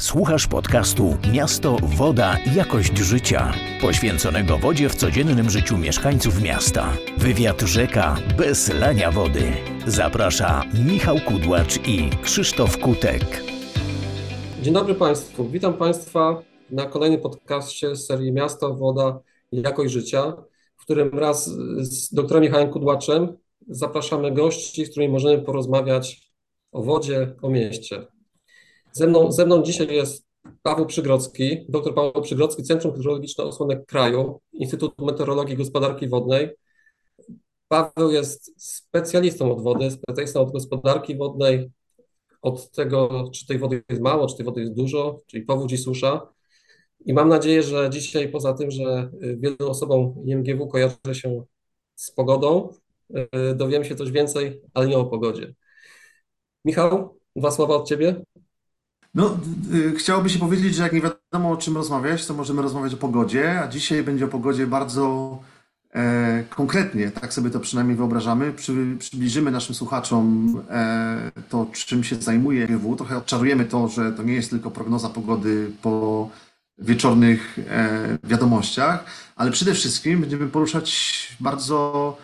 Słuchasz podcastu Miasto, Woda, Jakość Życia, poświęconego wodzie w codziennym życiu mieszkańców miasta. Wywiad rzeka bez lania wody. Zaprasza Michał Kudłacz i Krzysztof Kutek. Dzień dobry Państwu. Witam Państwa na kolejnym podcaście serii Miasto, Woda, Jakość Życia, w którym wraz z doktorem Michałem Kudłaczem zapraszamy gości, z którymi możemy porozmawiać o wodzie, o mieście. Ze mną, ze mną dzisiaj jest Paweł Przygrodzki, dr Paweł Przygrodzki, Centrum Hydrologiczne Osłonek Kraju, Instytut Meteorologii i Gospodarki Wodnej. Paweł jest specjalistą od wody, specjalistą od gospodarki wodnej, od tego, czy tej wody jest mało, czy tej wody jest dużo, czyli powódź i susza. I mam nadzieję, że dzisiaj poza tym, że wielu osobom IMGW kojarzy się z pogodą, dowiemy się coś więcej, ale nie o pogodzie. Michał, dwa słowa od Ciebie. No, y, chciałoby się powiedzieć, że jak nie wiadomo o czym rozmawiać, to możemy rozmawiać o pogodzie, a dzisiaj będzie o pogodzie bardzo e, konkretnie, tak sobie to przynajmniej wyobrażamy. Przy, przybliżymy naszym słuchaczom e, to, czym się zajmuje GW. Trochę odczarujemy to, że to nie jest tylko prognoza pogody po wieczornych e, wiadomościach, ale przede wszystkim będziemy poruszać bardzo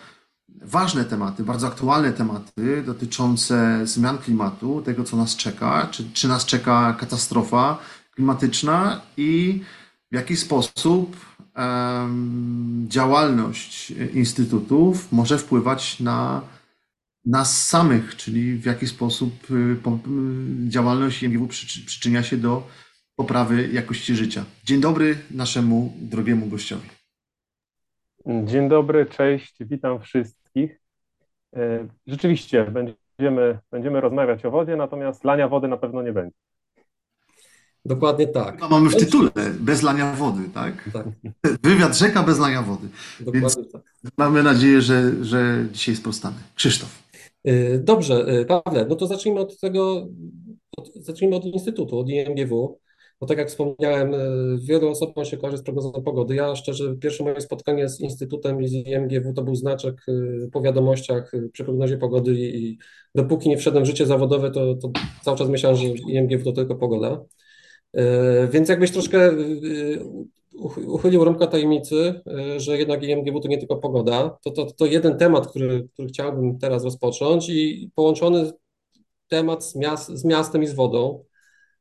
ważne tematy, bardzo aktualne tematy dotyczące zmian klimatu, tego co nas czeka, czy, czy nas czeka katastrofa klimatyczna i w jaki sposób um, działalność instytutów może wpływać na nas samych, czyli w jaki sposób y, y, działalność IMGW przy, przyczynia się do poprawy jakości życia. Dzień dobry naszemu drogiemu gościowi. Dzień dobry, cześć, witam wszystkich wszystkich. E, rzeczywiście będziemy, będziemy rozmawiać o wodzie, natomiast lania wody na pewno nie będzie. Dokładnie tak. A mamy w tytule bez lania wody, tak? tak. Wywiad rzeka bez lania wody. Dokładnie Więc tak. Mamy nadzieję, że, że dzisiaj sprostamy. Krzysztof. E, dobrze, e, Pawle, no to zacznijmy od tego, od, zacznijmy od Instytutu, od IMGW. Bo tak jak wspomniałem, e, wielu osobom się kojarzy z prognozą pogody. Ja szczerze, pierwsze moje spotkanie z Instytutem i z IMGW to był znaczek e, po wiadomościach e, przy prognozie pogody i dopóki nie wszedłem w życie zawodowe, to, to cały czas myślałem, że IMGW to tylko pogoda. Więc jakbyś troszkę uchylił rąbka tajemnicy, że jednak IMGW to nie tylko pogoda, to, to, to jeden temat, który, który chciałbym teraz rozpocząć i połączony temat z, miast, z miastem i z wodą.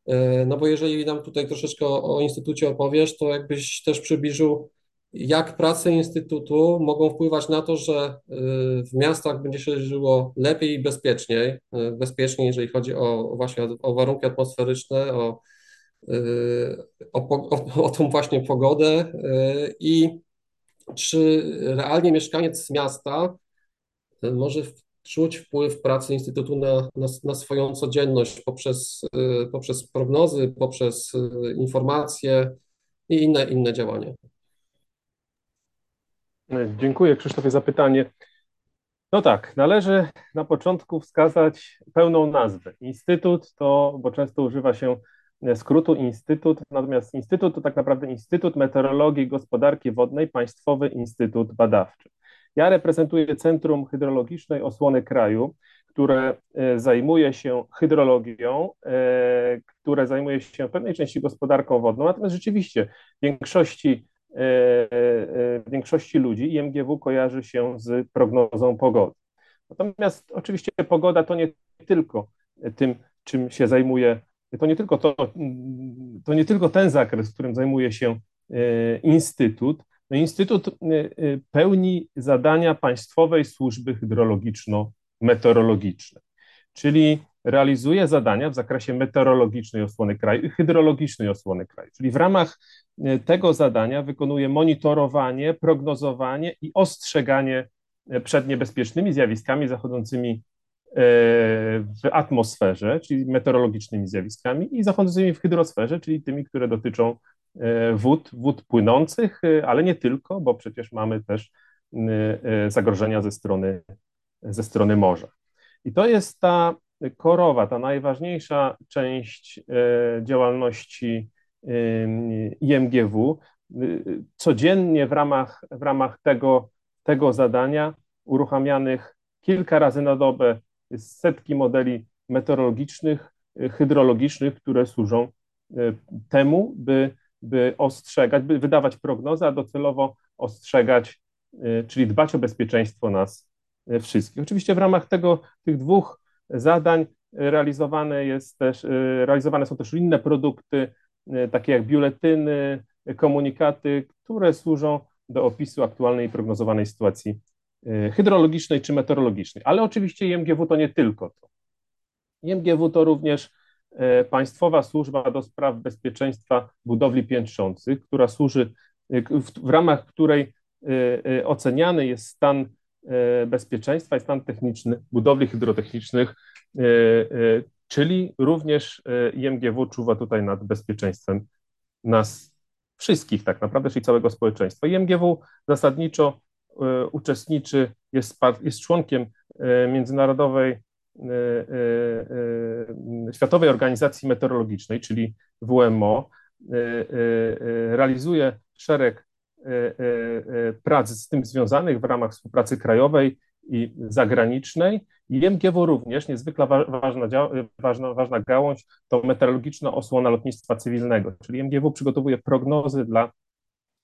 E, no bo jeżeli nam tutaj troszeczkę o, Instytucie opowiesz, to jakbyś też przybliżył, jak prace Instytutu mogą wpływać na to, że e, w miastach będzie się żyło lepiej i bezpieczniej, e, bezpieczniej, jeżeli chodzi o właśnie o warunki atmosferyczne, o, o, o, o tą właśnie pogodę i czy realnie mieszkaniec miasta może czuć wpływ pracy Instytutu na, na, na swoją codzienność poprzez, y, poprzez prognozy, poprzez y, informacje i inne, inne działania. Dziękuję Krzysztofie za pytanie. No tak, należy na początku wskazać pełną nazwę. Instytut to, bo często używa się skrótu Instytut, natomiast Instytut to tak naprawdę Instytut Meteorologii i Gospodarki Wodnej, Państwowy Instytut Badawczy. Ja reprezentuję Centrum Hydrologicznej Osłony Kraju, które e, zajmuje się hydrologią, e, które zajmuje się w pewnej części gospodarką wodną, natomiast rzeczywiście w większości, e, w większości ludzi IMGW kojarzy się z prognozą pogody. Natomiast oczywiście pogoda to nie tylko tym, czym się zajmuje, to nie tylko, to, to nie tylko ten zakres, którym zajmuje się Instytut, no, Instytut y, y, pełni zadania Państwowej Służby Hydrologiczno-Meteorologicznej, czyli realizuje zadania w zakresie meteorologicznej osłony kraju i hydrologicznej osłony kraju. Czyli w ramach y, tego zadania wykonuje monitorowanie, prognozowanie i ostrzeganie przed niebezpiecznymi zjawiskami zachodzącymi w atmosferze, czyli meteorologicznymi zjawiskami, i zachodzącymi w hydrosferze, czyli tymi, które dotyczą wód, wód płynących, e, ale nie tylko, bo przecież mamy też e, zagrożenia ze strony, ze strony morza. I to jest ta korowa, ta najważniejsza część działalności IMGW. Codziennie w ramach, w ramach tego, tego zadania uruchamianych kilka razy na dobę setki modeli meteorologicznych, hydrologicznych, które służą temu, by, by ostrzegać, by wydawać prognozy, a docelowo ostrzegać, czyli dbać o bezpieczeństwo nas wszystkich. Oczywiście w ramach tego, tych dwóch zadań realizowane, jest też, realizowane są też inne produkty, takie jak biuletyny, komunikaty, które służą do opisu aktualnej i prognozowanej sytuacji hydrologicznej czy meteorologicznej. Ale oczywiście IMGW to nie tylko to. IMGW to również Państwowa Służba do Spraw Bezpieczeństwa Budowli Piętrzących, która służy, e, w, ramach której e, oceniany jest stan bezpieczeństwa i stan techniczny budowli hydrotechnicznych, czyli również IMGW czuwa tutaj nad bezpieczeństwem nas wszystkich tak naprawdę, czyli całego społeczeństwa. IMGW zasadniczo uczestniczy, jest, jest członkiem międzynarodowej Światowej Organizacji Meteorologicznej, czyli WMO, realizuje szereg prac z tym związanych w ramach współpracy krajowej i zagranicznej. I MGW również, niezwykle ważna, ważna, ważna gałąź, to meteorologiczna osłona lotnictwa cywilnego, czyli MGW przygotowuje prognozy dla,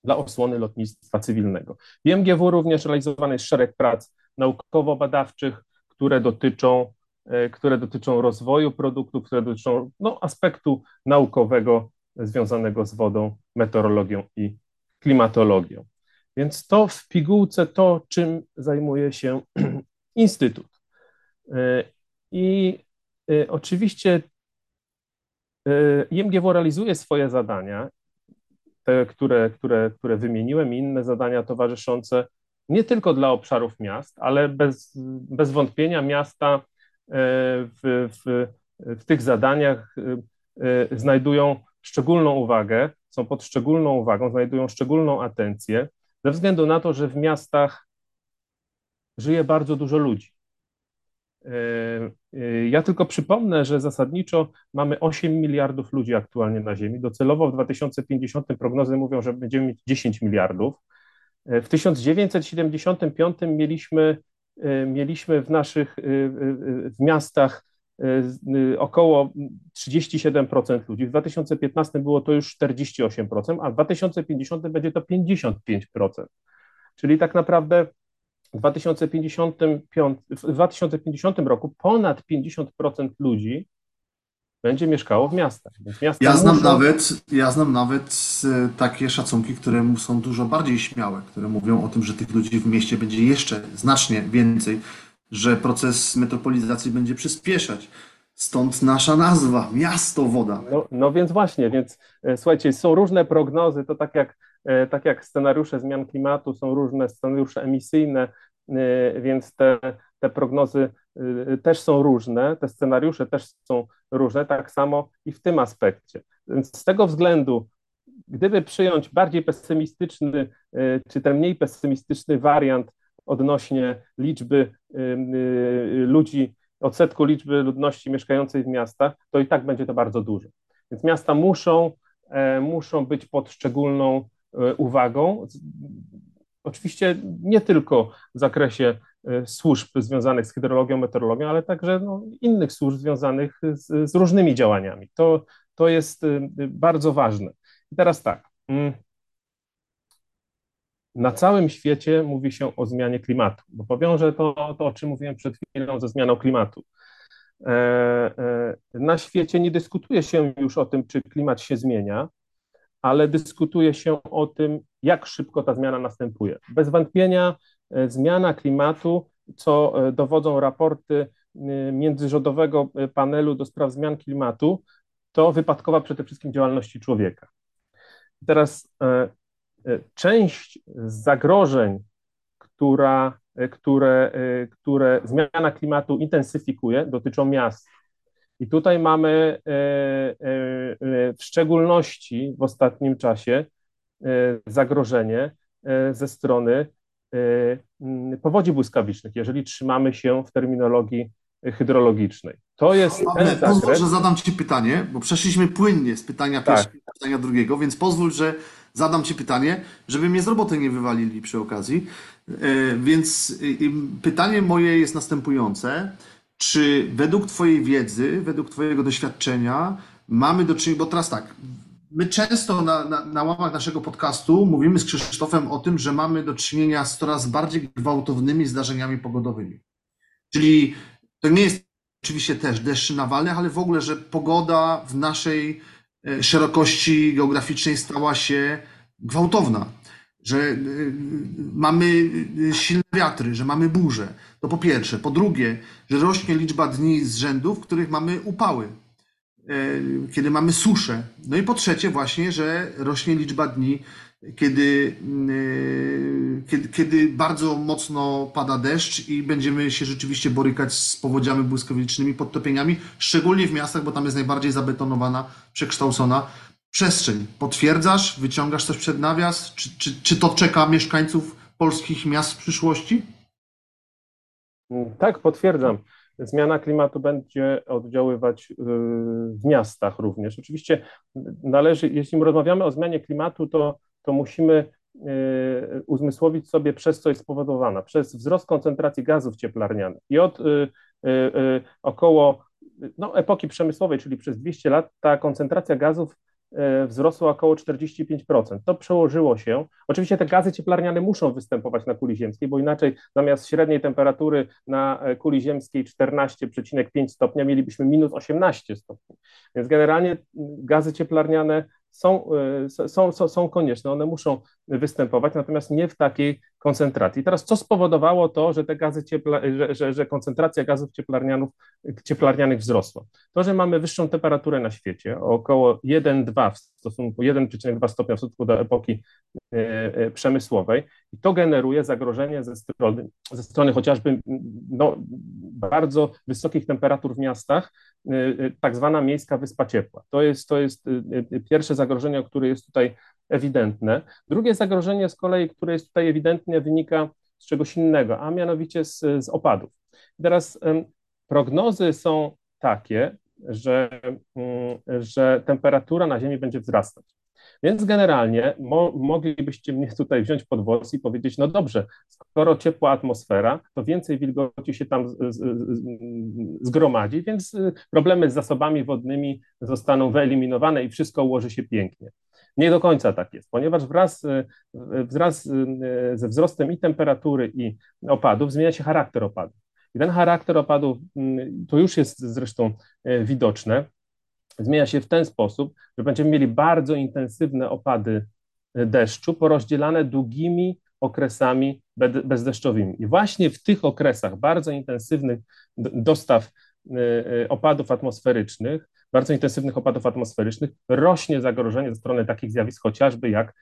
dla osłony lotnictwa cywilnego. W MGW również realizowany jest szereg prac naukowo-badawczych, które dotyczą E, które dotyczą rozwoju produktów, które dotyczą no, aspektu naukowego związanego z wodą, meteorologią i klimatologią. Więc to w pigułce to, czym zajmuje się Instytut. E, I e, oczywiście IMGW realizuje swoje zadania, te, które, które, które wymieniłem, i inne zadania towarzyszące nie tylko dla obszarów miast, ale bez, bez wątpienia miasta w, w, w tych zadaniach y, y, znajdują szczególną uwagę, są pod szczególną uwagą, znajdują szczególną atencję, ze względu na to, że w miastach żyje bardzo dużo ludzi. Ja tylko przypomnę, że zasadniczo mamy 8 miliardów ludzi aktualnie na Ziemi. Docelowo w 2050 prognozy mówią, że będziemy mieć 10 miliardów. W 1975 mieliśmy mieliśmy w naszych y, y, w miastach około 37% ludzi. W 2015 było to już 48%, a w 2050 będzie to 55%. Czyli tak naprawdę w 2055, w 2050 roku ponad 50% ludzi będzie mieszkało w miastach. ja, znam muszą... nawet, ja znam nawet e, takie szacunki, które są dużo bardziej śmiałe, które mówią o tym, że tych ludzi w mieście będzie jeszcze znacznie więcej, że proces metropolizacji będzie przyspieszać. Stąd nasza nazwa, miasto woda. No, no więc właśnie, więc e, słuchajcie, są różne prognozy, to tak jak, e, tak jak scenariusze zmian klimatu, są różne scenariusze emisyjne, więc te, te prognozy też są różne, te scenariusze też są różne, tak samo i w tym aspekcie. Więc z tego względu, gdyby przyjąć bardziej pesymistyczny, y, czy ten mniej pesymistyczny wariant odnośnie liczby y, ludzi, odsetku liczby ludności mieszkającej w miastach, to i tak będzie to bardzo dużo. Więc miasta muszą, e, muszą być pod szczególną e, uwagą. Oczywiście nie tylko w zakresie e, służb związanych z hydrologią, meteorologią, ale także no, innych służb związanych z, z, różnymi działaniami. To, to jest e, bardzo ważne. I teraz tak. Mm, na całym świecie mówi się o zmianie klimatu, bo powiążę to, to o czym mówiłem przed chwilą, ze zmianą klimatu. E, na świecie nie dyskutuje się już o tym, czy klimat się zmienia, ale dyskutuje się o tym, jak szybko ta zmiana następuje. Bez wątpienia e, zmiana klimatu, co e, dowodzą raporty e, międzyrządowego panelu do spraw zmian klimatu, to wypadkowa przede wszystkim działalności człowieka. Teraz część zagrożeń, która, które, które zmiana klimatu intensyfikuje, dotyczą miast. I tutaj mamy w szczególności w ostatnim czasie E, zagrożenie e, ze strony e, powodzi błyskawicznych, jeżeli trzymamy się w terminologii hydrologicznej. To jest ten zakres... Pozwól, że zadam Ci pytanie, bo przeszliśmy płynnie z pytania tak. pierwszego do pytania drugiego, więc pozwól, że zadam Ci pytanie, żeby mnie z roboty nie wywalili przy okazji. Więc pytanie moje jest następujące. Czy według Twojej wiedzy, według Twojego doświadczenia mamy do czynienia, bo teraz tak, my często na, na, na łamach naszego podcastu mówimy z Krzysztofem o tym, że mamy do czynienia z coraz bardziej gwałtownymi zdarzeniami pogodowymi. Czyli to nie jest oczywiście też deszczy nawalnych, ale w ogóle, że pogoda w naszej e, szerokości geograficznej stała się gwałtowna, że e, mamy e, silne wiatry, że mamy burze. To po pierwsze. Po drugie, że rośnie liczba dni z rzędu, w których mamy upały, kiedy mamy suszę. No i po trzecie właśnie, że rośnie liczba dni, kiedy, mm, kiedy, kiedy bardzo mocno pada deszcz i będziemy się rzeczywiście borykać z powodziami błyskawicznymi, podtopieniami, szczególnie w miastach, bo tam jest najbardziej zabetonowana, przekształcona przestrzeń. Potwierdzasz, wyciągasz coś przed nawias? Czy, czy, czy to czeka mieszkańców polskich miast w przyszłości? Tak, potwierdzam. Zmiana klimatu będzie oddziaływać y, w miastach również. Oczywiście należy, jeśli rozmawiamy o zmianie klimatu, to to musimy y, uzmysłowić sobie, przez co jest spowodowana, przez wzrost koncentracji gazów cieplarnianych. I od y, około no, epoki przemysłowej, czyli przez 200 lat, ta koncentracja gazów wzrosła około 45%. To przełożyło się. Oczywiście te gazy cieplarniane muszą występować na kuli ziemskiej, bo inaczej zamiast średniej temperatury na kuli ziemskiej 14,5 stopnia mielibyśmy minus 18 stopni. Więc generalnie gazy cieplarniane są, e, są, są, są konieczne, one muszą występować, natomiast nie w takiej koncentracji. Teraz co spowodowało to, że te gazy ciepla, że, że, że koncentracja gazów cieplarnianych, wzrosła? To, że mamy wyższą temperaturę na świecie, około 1,2 w stosunku 1,2 stopnia w stosunku do epoki e, e, przemysłowej i to generuje zagrożenie ze strony, ze strony chociażby no, bardzo wysokich temperatur w miastach, e, tak zwana miejska wyspa ciepła. To jest, to jest pierwsze zagrożenie, które jest tutaj ewidentne. Drugie zagrożenie z kolei, które jest tutaj ewidentnie, wynika z czegoś innego, a mianowicie z, z opadów. teraz prognozy są takie, że, mm, że temperatura na Ziemi będzie wzrastać. Więc generalnie mo, moglibyście mnie tutaj wziąć pod włos i powiedzieć, no dobrze, skoro ciepła atmosfera, to więcej wilgoci się tam zgromadzi, więc y, problemy z zasobami wodnymi zostaną wyeliminowane i wszystko ułoży się pięknie. Nie do końca tak jest, ponieważ wraz, y, wraz y, ze wzrostem i temperatury i opadów zmienia się charakter opadów. I ten charakter opadów, mm, to już jest zresztą widoczne, zmienia się w ten sposób, że będziemy mieli bardzo intensywne opady e, deszczu porozdzielane długimi okresami bezdeszczowymi. I właśnie w tych okresach bardzo intensywnych dostaw e, e, opadów atmosferycznych, bardzo intensywnych opadów atmosferycznych, rośnie zagrożenie ze strony takich zjawisk chociażby jak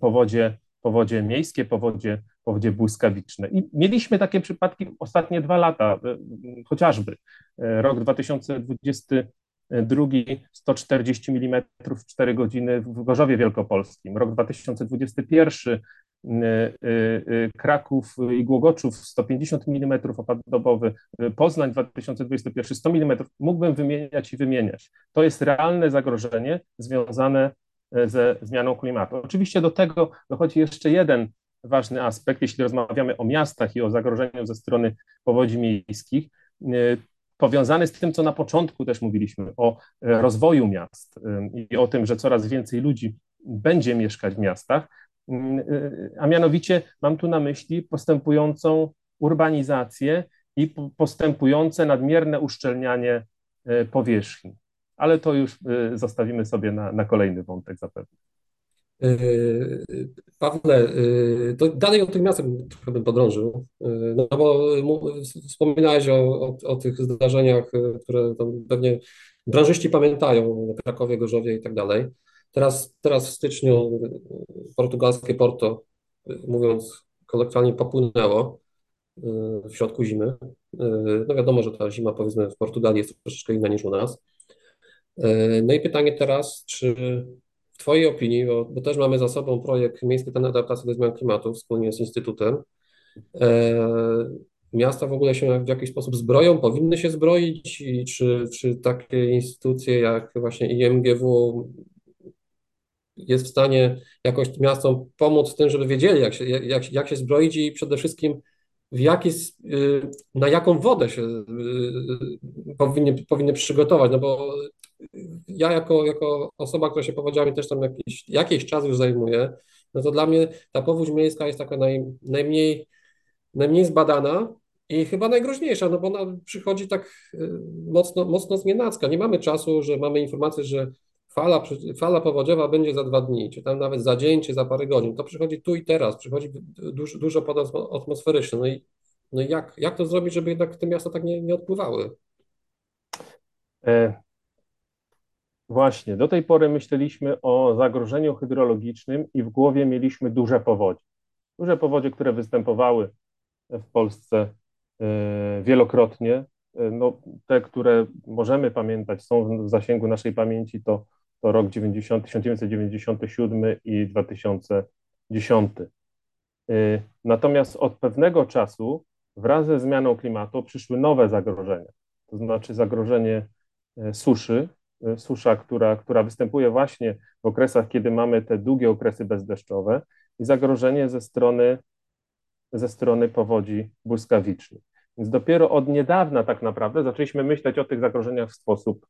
powodzie, powodzie miejskie, powodzie, powodzie błyskawiczne. I mieliśmy takie przypadki ostatnie dwa lata, chociażby rok 2020 drugi 140 mm w 4 godziny w Gorzowie Wielkopolskim, rok 2021 y, y, y, Kraków i Głogoczów 150 mm opad dobowy, Poznań 2021 100 mm, mógłbym wymieniać i wymieniać. To jest realne zagrożenie związane ze zmianą klimatu. Oczywiście do tego dochodzi jeszcze jeden ważny aspekt, jeśli rozmawiamy o miastach i o zagrożeniu ze strony powodzi miejskich, powiązany z tym, co na początku też mówiliśmy, o e, rozwoju miast e, i o tym, że coraz więcej ludzi będzie mieszkać w miastach, mm, e, a mianowicie mam tu na myśli postępującą urbanizację i postępujące nadmierne uszczelnianie powierzchni. Ale to już zostawimy sobie na, na kolejny wątek zapewne. Pawle, to dalej o tych miastach trochę bym podrążył, no bo wspominałeś o, o, o tych zdarzeniach, które pewnie branżyści pamiętają, Krakowie, Gorzowie i tak dalej. Teraz, teraz w styczniu portugalskie Porto, mówiąc kolokwialnie, popłynęło w środku zimy. No wiadomo, że ta zima powiedzmy w Portugalii jest troszeczkę inna niż u nas. No i pytanie teraz, czy w Twojej opinii, bo, bo, też mamy za sobą projekt Miejski Plan Adaptacji do Zmian Klimatu wspólnie z Instytutem, e, miasta w ogóle się w jakiś sposób zbroją, powinny się zbroić i czy, czy takie instytucje jak właśnie IMGW jest w stanie jakoś miastom pomóc w tym, żeby wiedzieli, jak się, jak, jak się zbroić i przede wszystkim w jaki, y, na jaką wodę się y, powinny, powinny przygotować, no bo ja jako, jako osoba, która się powodziami też tam jakiś, jakiś czas już zajmuje, no to dla mnie ta powódź miejska jest taka naj, najmniej, najmniej zbadana i chyba najgroźniejsza, no bo ona przychodzi tak y, mocno, mocno znienacka. Nie mamy czasu, że mamy informację, że fala, fala powodziowa będzie za dwa dni, czy tam nawet za dzień, czy za parę godzin. To przychodzi tu i teraz, przychodzi dużo, dużo podatmosferyczne. No i, no jak, jak to zrobić, żeby jednak te miasta tak nie, nie odpływały? E, właśnie, do tej pory myśleliśmy o zagrożeniu hydrologicznym i w głowie mieliśmy duże powodzie. Duże powodzie, które występowały w Polsce e, wielokrotnie. E, no, te, które możemy pamiętać, są w zasięgu naszej pamięci, to, to rok 90, 1997 i 2010. Natomiast od pewnego czasu wraz ze zmianą klimatu przyszły nowe zagrożenia, to znaczy zagrożenie E, suszy, e, susza, która, która występuje właśnie w okresach, kiedy mamy te długie okresy bezdeszczowe i zagrożenie ze strony, ze strony powodzi błyskawicznych. Więc dopiero od niedawna tak naprawdę zaczęliśmy myśleć o tych zagrożeniach w sposób,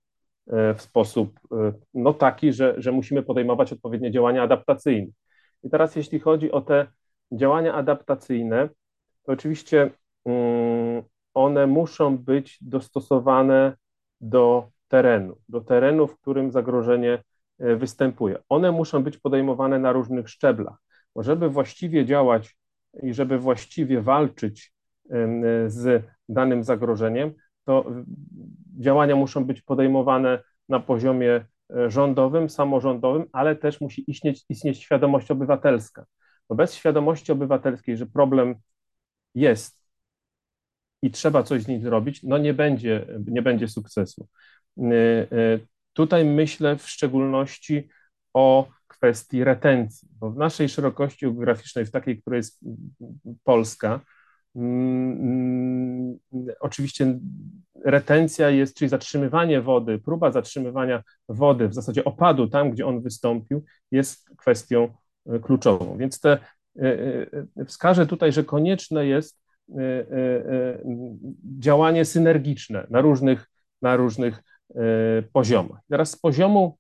e, w sposób no taki, że, że musimy podejmować odpowiednie działania adaptacyjne. I teraz jeśli chodzi o te działania adaptacyjne, to oczywiście um, one muszą być dostosowane do terenu, do terenu, w którym zagrożenie e, występuje. One muszą być podejmowane na różnych szczeblach, bo żeby właściwie działać i żeby właściwie walczyć z danym zagrożeniem, to działania muszą być podejmowane na poziomie e, rządowym, samorządowym, ale też musi istnieć, istnieć świadomość obywatelska. Bo bez świadomości obywatelskiej, że problem jest i trzeba coś z nim zrobić, no nie będzie, nie będzie sukcesu. Y, y, tutaj myślę w szczególności o kwestii retencji, bo w naszej szerokości geograficznej, w takiej, która jest Polska, mm, mm, oczywiście retencja jest, czyli zatrzymywanie wody, próba zatrzymywania wody, w zasadzie opadu tam, gdzie on wystąpił, jest kwestią y, kluczową. Więc te, wskażę tutaj, że konieczne jest działanie synergiczne na różnych, na różnych poziomach. Teraz z poziomu,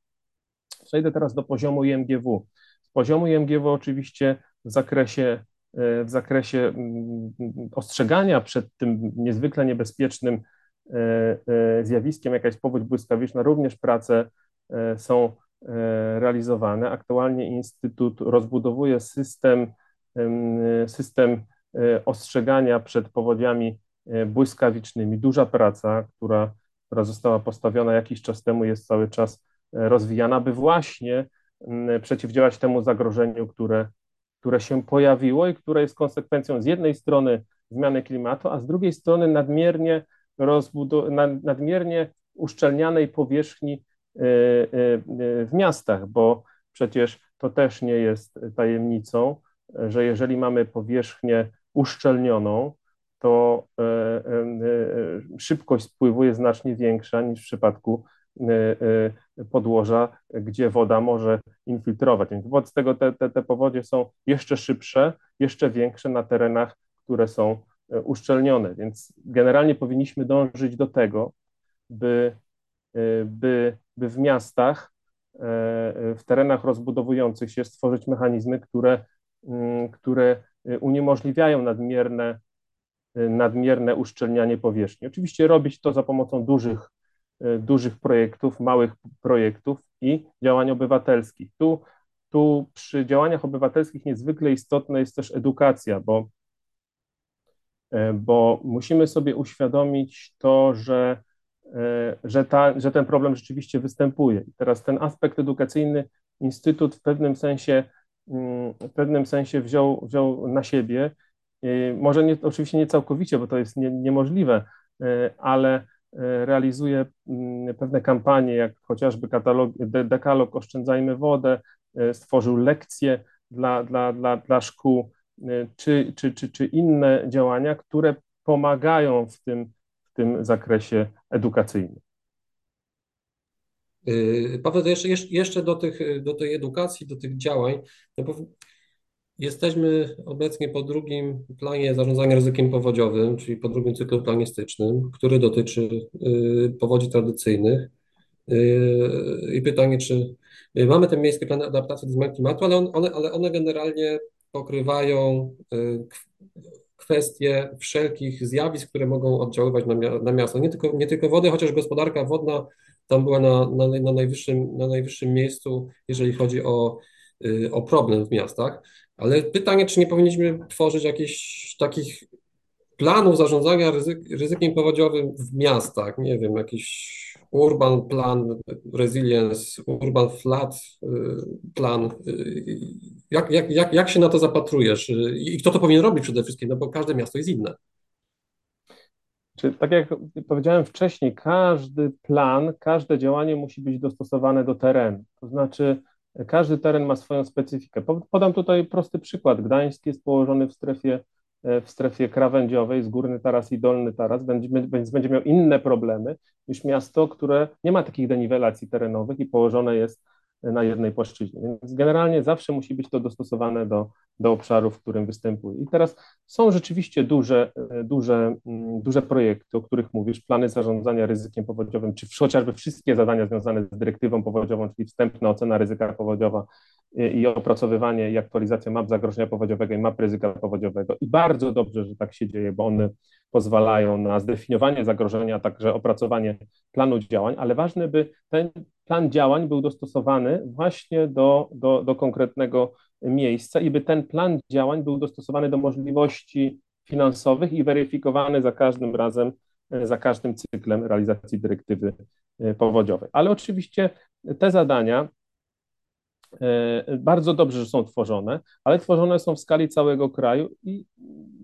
przejdę teraz do poziomu IMGW. Z poziomu IMGW oczywiście w zakresie, e, w zakresie mm, ostrzegania przed tym niezwykle niebezpiecznym e, zjawiskiem, jaka jest powódź błyskawiczna, również prace są realizowane. Aktualnie Instytut rozbudowuje system, system ostrzegania przed powodziami błyskawicznymi. Duża praca, która która została postawiona jakiś czas temu, jest cały czas e, rozwijana, by właśnie przeciwdziałać temu zagrożeniu, które, które się pojawiło i które jest konsekwencją z jednej strony zmiany klimatu, a z drugiej strony nadmiernie, rozbudow- nadmiernie uszczelnianej powierzchni e, e, w miastach, bo przecież to też nie jest tajemnicą, że jeżeli mamy powierzchnię uszczelnioną, to e, e, szybkość spływu jest znacznie większa niż w przypadku e, podłoża, gdzie woda może infiltrować. Wobec tego te, te, te powodzie są jeszcze szybsze, jeszcze większe na terenach, które są uszczelnione. Więc generalnie powinniśmy dążyć do tego, by, by, by w miastach, w terenach rozbudowujących się stworzyć mechanizmy, które, które uniemożliwiają nadmierne nadmierne uszczelnianie powierzchni. Oczywiście robić to za pomocą dużych, e, dużych projektów, małych projektów i działań obywatelskich. Tu, tu przy działaniach obywatelskich niezwykle istotna jest też edukacja, bo, e, bo musimy sobie uświadomić to, że, że, ta, że ten problem rzeczywiście występuje. I teraz ten aspekt edukacyjny Instytut w pewnym sensie, mm, w pewnym sensie wziął, wziął na siebie może nie, oczywiście nie całkowicie, bo to jest nie, niemożliwe, e, ale e, realizuje mm, pewne kampanie, jak chociażby katalog, dekalog Oszczędzajmy wodę, stworzył lekcje dla, dla, dla, dla szkół, czy, czy, czy, czy inne działania, które pomagają w tym, w tym zakresie edukacyjnym. Paweł, jeszcze, jeszcze do, tych, do tej edukacji, do tych działań, Jesteśmy obecnie po drugim planie zarządzania ryzykiem powodziowym, czyli po drugim cyklu planistycznym, który dotyczy y, powodzi tradycyjnych. I pytanie, czy mamy te miejskie plany adaptacji do zmian klimatu, ale, on, one, ale one generalnie pokrywają kwestie wszelkich zjawisk, które mogą oddziaływać na miasto. Nie tylko, nie tylko wody, chociaż gospodarka wodna tam była na, na, na, najwyższym, na najwyższym miejscu, jeżeli chodzi o, o problem w miastach. Ale pytanie, czy nie powinniśmy tworzyć jakichś takich planów zarządzania ryzyk, ryzykiem powodziowym w miastach, nie wiem, jakiś urban plan resilience, urban flood y, plan. Y, jak, jak, jak, jak się na to zapatrujesz i kto to powinien robić przede wszystkim, no bo każde miasto jest inne. Czy, tak jak powiedziałem wcześniej, każdy plan, każde działanie musi być dostosowane do terenu. To znaczy, każdy teren ma swoją specyfikę. Podam tutaj prosty przykład. Gdańsk jest położony w strefie E, w strefie krawędziowej, z górny taras i dolny taras, więc będzie miał inne problemy niż miasto, które nie ma takich deniwelacji terenowych i położone jest na jednej płaszczyźnie. Więc generalnie zawsze musi być to dostosowane do, do obszaru, w którym występuje. I teraz są rzeczywiście duże, e, duże, mm, duże projekty, o których mówisz, plany zarządzania ryzykiem powodziowym, czy chociażby wszystkie zadania związane z dyrektywą powodziową, czyli wstępna ocena ryzyka powodziowa i opracowywanie i aktualizacja map zagrożenia powodziowego i map ryzyka powodziowego. I bardzo dobrze, że tak się dzieje, bo one pozwalają na zdefiniowanie zagrożenia, także opracowanie planu działań, ale ważne, by ten plan działań był dostosowany właśnie do, do, do konkretnego miejsca i by ten plan działań był dostosowany do możliwości finansowych i weryfikowany za każdym razem, za każdym cyklem realizacji dyrektywy e, powodziowej. Ale oczywiście te zadania e, bardzo dobrze, że są tworzone, ale tworzone są w skali całego kraju i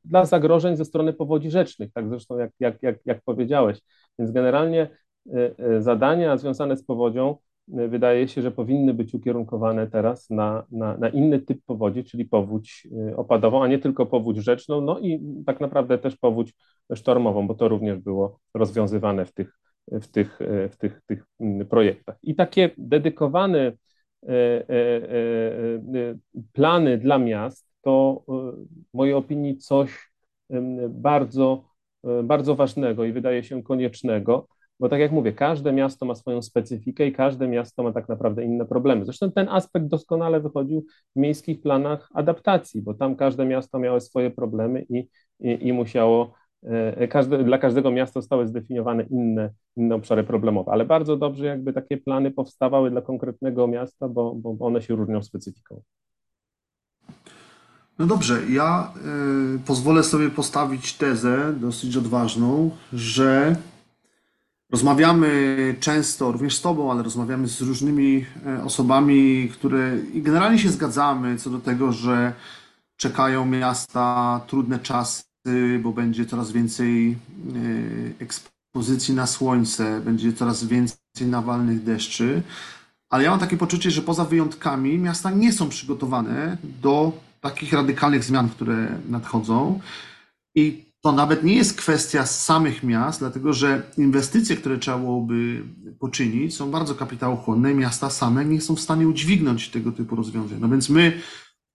dla zagrożeń ze strony powodzi rzecznych, tak zresztą jak, jak, jak, jak powiedziałeś. Więc generalnie E, e, zadania związane z powodzią e, wydaje się, że powinny być ukierunkowane teraz na, na, na, inny typ powodzi, czyli powódź opadową, a nie tylko powódź rzeczną, no i tak naprawdę też powódź sztormową, bo to również było rozwiązywane w tych, w tych, w tych, tych projektach. I takie dedykowane plany dla miast to w mojej opinii coś bardzo, bardzo ważnego i wydaje się koniecznego, bo tak jak mówię, każde miasto ma swoją specyfikę i każde miasto ma tak naprawdę inne problemy. Zresztą ten aspekt doskonale wychodził w miejskich planach adaptacji, bo tam każde miasto miało swoje problemy i, i, i musiało, e, każde, dla każdego miasta zostały zdefiniowane inne, inne obszary problemowe, ale bardzo dobrze jakby takie plany powstawały dla konkretnego miasta, bo, bo one się różnią specyfiką. No dobrze, ja y, pozwolę sobie postawić tezę dosyć odważną, że Rozmawiamy często, również z Tobą, ale rozmawiamy z różnymi e, osobami, które i generalnie się zgadzamy co do tego, że czekają miasta trudne czasy, bo będzie coraz więcej e, ekspozycji na słońce, będzie coraz więcej nawalnych deszczy. Ale ja mam takie poczucie, że poza wyjątkami miasta nie są przygotowane do takich radykalnych zmian, które nadchodzą. I to nawet nie jest kwestia samych miast, dlatego że inwestycje, które trzeba byłoby poczynić, są bardzo kapitałochłonne. Miasta same nie są w stanie udźwignąć tego typu rozwiązań. No więc my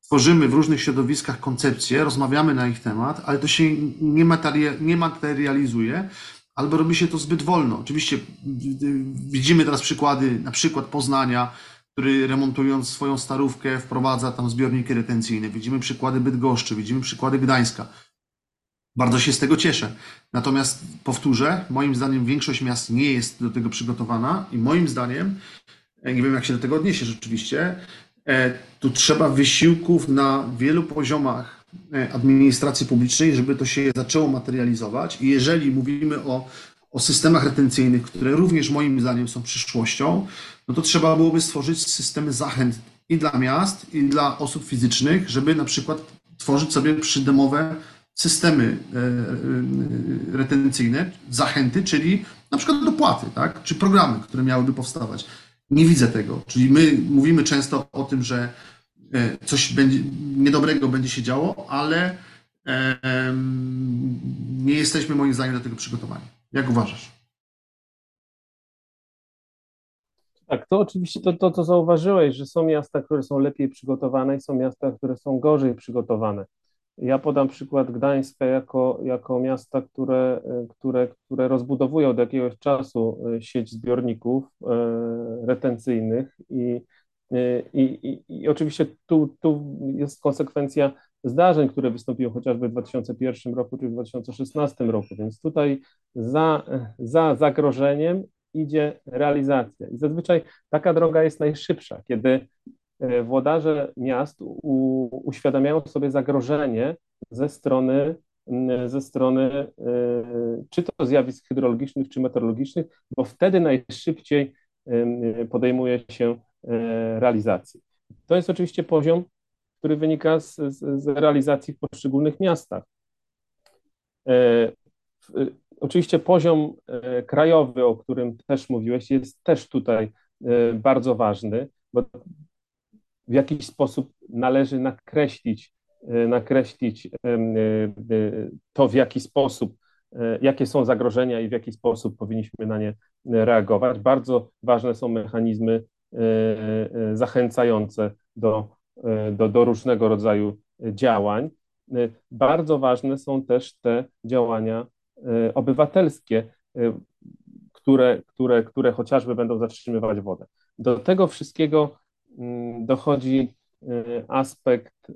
tworzymy w różnych środowiskach koncepcje, rozmawiamy na ich temat, ale to się nie, nie materializuje, albo robi się to zbyt wolno. Oczywiście widzimy teraz przykłady, na przykład Poznania, który remontując swoją starówkę wprowadza tam zbiorniki retencyjne. Widzimy przykłady Bydgoszczy, widzimy przykłady Gdańska. Bardzo się z tego cieszę. Natomiast powtórzę, moim zdaniem większość miast nie jest do tego przygotowana i moim zdaniem, e, nie wiem jak się do tego odniesie rzeczywiście, e, tu trzeba wysiłków na wielu poziomach e, administracji publicznej, żeby to się zaczęło materializować. I jeżeli mówimy o, o systemach retencyjnych, które również moim zdaniem są przyszłością, no to trzeba byłoby stworzyć systemy zachęt i dla miast, i dla osób fizycznych, żeby na przykład tworzyć sobie przydomowe systemy e, e, retencyjne, zachęty, czyli na przykład dopłaty, tak? czy programy, które miałyby powstawać. Nie widzę tego. Czyli my mówimy często o tym, że e, coś będzie, niedobrego będzie się działo, ale nie jesteśmy moim zdaniem do tego przygotowani. Jak uważasz? Tak, to oczywiście to, to, co zauważyłeś, że są miasta, które są lepiej przygotowane i są miasta, które są gorzej przygotowane. Ja podam przykład Gdańska jako, jako miasta, które, które, które rozbudowują od jakiegoś czasu sieć zbiorników retencyjnych i, i, i, i oczywiście tu, tu jest konsekwencja zdarzeń, które wystąpiły chociażby w 2001 roku czy w 2016 roku, więc tutaj za, za zagrożeniem idzie realizacja. I zazwyczaj taka droga jest najszybsza, kiedy e, włodarze miast u, uświadamiają sobie zagrożenie ze strony, ze strony e, czy to zjawisk hydrologicznych, czy meteorologicznych, bo wtedy najszybciej podejmuje się e, realizację. To jest oczywiście poziom, który wynika z, z, z realizacji w poszczególnych miastach. Oczywiście poziom e, krajowy, o którym też mówiłeś, jest też tutaj e, bardzo ważny, bo w jakiś sposób należy nakreślić, e, nakreślić to, w jaki sposób, jakie są zagrożenia i w jaki sposób powinniśmy na nie reagować. Bardzo ważne są mechanizmy zachęcające do, do, do różnego rodzaju działań. Bardzo ważne są też te działania obywatelskie, które, które, które chociażby będą zatrzymywać wodę. Do tego wszystkiego dochodzi y, aspekt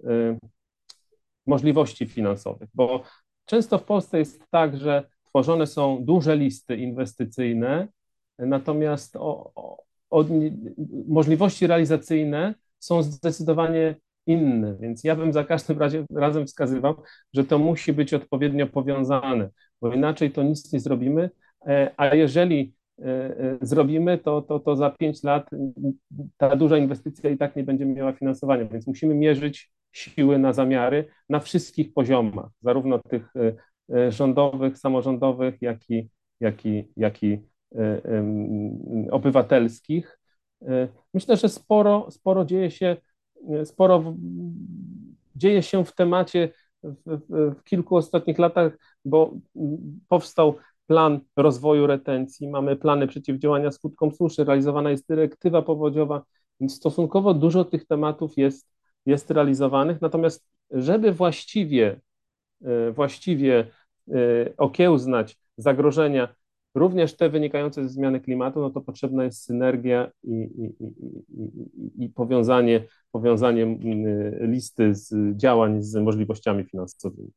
możliwości finansowych, bo często w Polsce jest tak, że tworzone są duże listy inwestycyjne, natomiast o, o, o, możliwości realizacyjne są zdecydowanie inne, więc ja bym za każdym razie, razem wskazywał, że to musi być odpowiednio powiązane, bo inaczej to nic nie zrobimy, e, a jeżeli zrobimy, to, to, to za pięć lat ta duża inwestycja i tak nie będzie miała finansowania, więc musimy mierzyć siły na zamiary na wszystkich poziomach, zarówno tych rządowych, samorządowych, jak i, jak i, jak i obywatelskich. Myślę, że sporo, sporo dzieje się sporo dzieje się w temacie w, w, kilku ostatnich latach, bo powstał plan rozwoju retencji, mamy plany przeciwdziałania skutkom suszy, realizowana jest dyrektywa powodziowa, więc stosunkowo dużo tych tematów jest, jest realizowanych, natomiast żeby właściwie, e, właściwie e, okiełznać zagrożenia również te wynikające ze zmiany klimatu, no to potrzebna jest synergia i, i, i, i powiązanie, powiązanie listy z działań z możliwościami finansowymi.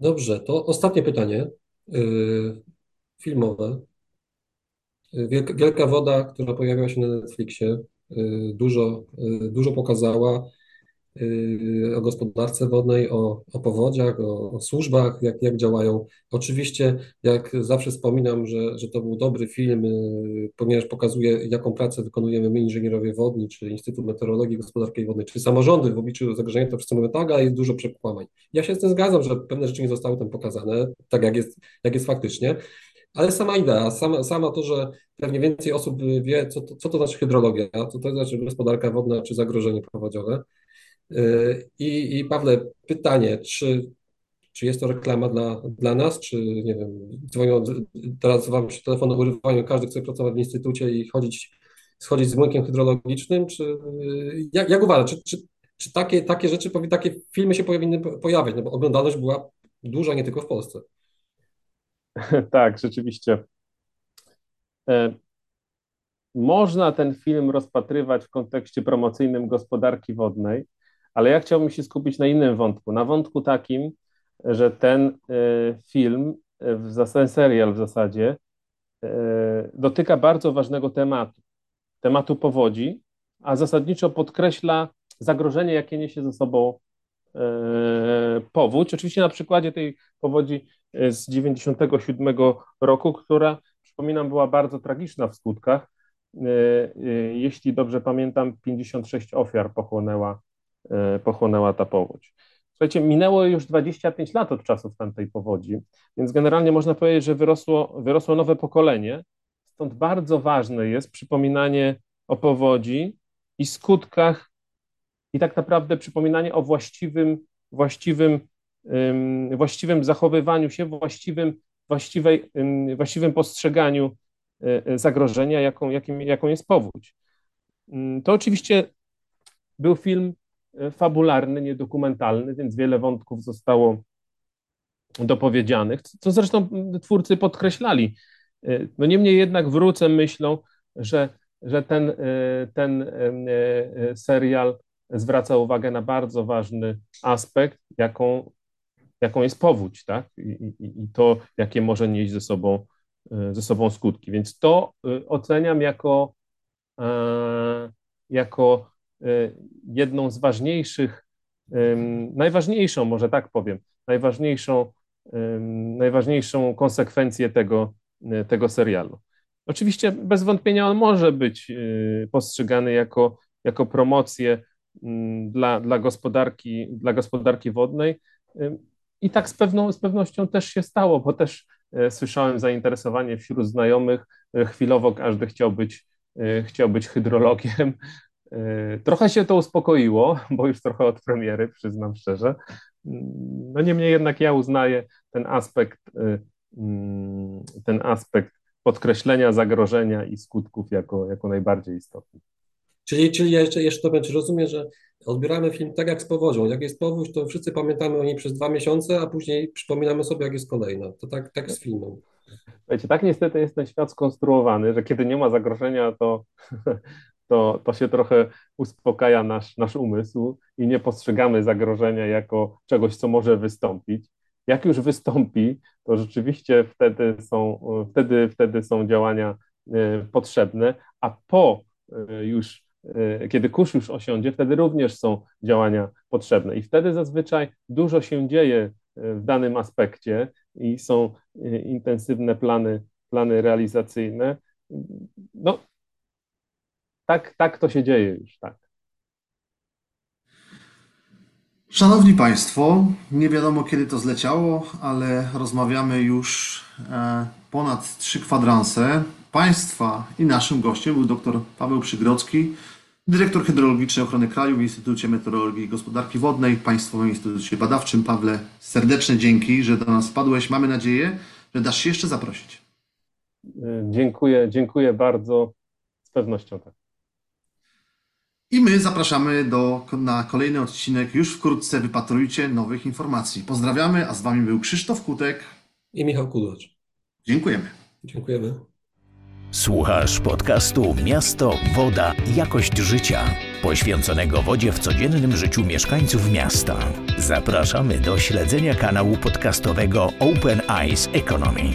Dobrze, to ostatnie pytanie yy, filmowe. Wielka, Wielka Woda, która pojawiła się na Netflixie, yy, dużo, yy, dużo pokazała Y, o gospodarce wodnej, o, o powodziach, o, o, służbach, jak, jak działają. Oczywiście, jak zawsze wspominam, że, że to był dobry film, y, ponieważ pokazuje, jaką pracę wykonujemy my, inżynierowie wodni, czy Instytut Meteorologii i Gospodarki Wodnej, czy samorządy w obliczu zagrożenia, to wszyscy mówią tak, jest dużo przekłamań. Ja się z tym zgadzam, że pewne rzeczy nie zostały tam pokazane, tak jak jest, jak jest faktycznie. Ale sama idea, sama, sama to, że pewnie więcej osób wie, co to, co to znaczy hydrologia, co to znaczy gospodarka wodna czy zagrożenie powodziowe, i, I Pawle, pytanie, czy, czy jest to reklama dla, dla nas, czy nie wiem, dzwonią, teraz wam się telefony urywają, każdy chce pracować w instytucie i chodzić, schodzić z młykiem hydrologicznym, czy jak, jak uważasz, czy, czy, czy takie, takie rzeczy, takie filmy się powinny pojawiać, no bo oglądalność była duża nie tylko w Polsce. Tak, rzeczywiście. E, można ten film rozpatrywać w kontekście promocyjnym gospodarki wodnej, ale ja chciałbym się skupić na innym wątku, na wątku takim, że ten e, film, e, w zasadzie, serial w zasadzie, e, dotyka bardzo ważnego tematu, tematu powodzi, a zasadniczo podkreśla zagrożenie, jakie niesie ze sobą powódź. Oczywiście na przykładzie tej powodzi z 97 roku, która, przypominam, była bardzo tragiczna w skutkach. Jeśli dobrze pamiętam, 56 ofiar pochłonęła pochłonęła ta powódź. Słuchajcie, minęło już 25 lat od czasów tamtej powodzi, więc generalnie można powiedzieć, że wyrosło, wyrosło nowe pokolenie. Stąd bardzo ważne jest przypominanie o powodzi i skutkach, i tak naprawdę przypominanie o właściwym, właściwym, właściwym zachowywaniu się, właściwym, właściwej, właściwym postrzeganiu e, e, zagrożenia, jaką, jakim, jaką jest powódź. To oczywiście był film fabularny, niedokumentalny, więc wiele wątków zostało dopowiedzianych, co zresztą twórcy podkreślali. No niemniej jednak wrócę myślą, że, że ten, ten serial zwraca uwagę na bardzo ważny aspekt, jaką, jaką jest powódź, tak? I, i, I, to, jakie może nieść ze sobą, ze sobą skutki. Więc to oceniam jako, jako jedną z ważniejszych, najważniejszą, może tak powiem, najważniejszą, najważniejszą konsekwencję tego, tego serialu. Oczywiście bez wątpienia on może być postrzegany jako, jako promocję dla, dla, gospodarki, dla gospodarki wodnej. I tak z, pewną, z pewnością też się stało, bo też słyszałem zainteresowanie wśród znajomych. Chwilowo każdy chciał być, chciał być hydrologiem, trochę się to uspokoiło, bo już trochę od premiery, przyznam szczerze. No niemniej jednak ja uznaję ten aspekt, yy, mm, ten aspekt podkreślenia zagrożenia i skutków jako, jako najbardziej istotny. Czyli, czyli ja jeszcze, jeszcze to będzie, rozumiem, że odbieramy film tak jak z powodzią. Jak jest powódź, to wszyscy pamiętamy o niej przez dwa miesiące, a później przypominamy sobie, jak jest kolejna. To tak, tak z filmem. Wiecie, tak niestety jest ten świat skonstruowany, że kiedy nie ma zagrożenia, to to, to się trochę uspokaja nasz, nasz umysł i nie postrzegamy zagrożenia jako czegoś, co może wystąpić. Jak już wystąpi, to rzeczywiście wtedy są, wtedy, wtedy są działania e, potrzebne, a po e, już, e, kiedy kurz już osiądzie, wtedy również są działania potrzebne. I wtedy zazwyczaj dużo się dzieje w danym aspekcie i są intensywne plany, plany realizacyjne. No, tak, tak to się dzieje już, tak. Szanowni Państwo, nie wiadomo kiedy to zleciało, ale rozmawiamy już e, ponad trzy kwadranse. Państwa i naszym gościem był dr Paweł Przygrodzki, dyrektor hydrologiczny ochrony kraju w Instytucie Meteorologii i Gospodarki Wodnej, Państwowym Instytucie Badawczym. Pawle, serdeczne dzięki, że do nas wpadłeś. Mamy nadzieję, że dasz się jeszcze zaprosić. E, dziękuję, dziękuję bardzo. Z pewnością tak. I my zapraszamy do, na kolejny odcinek. Już wkrótce wypatrujcie nowych informacji. Pozdrawiamy, a z Wami był Krzysztof Kutek i Michał Kudłacz. Dziękujemy. Dziękujemy. Słuchasz podcastu Miasto, Woda, Jakość Życia, poświęconego wodzie w codziennym życiu mieszkańców miasta. Zapraszamy do śledzenia kanału podcastowego Open Eyes Economy.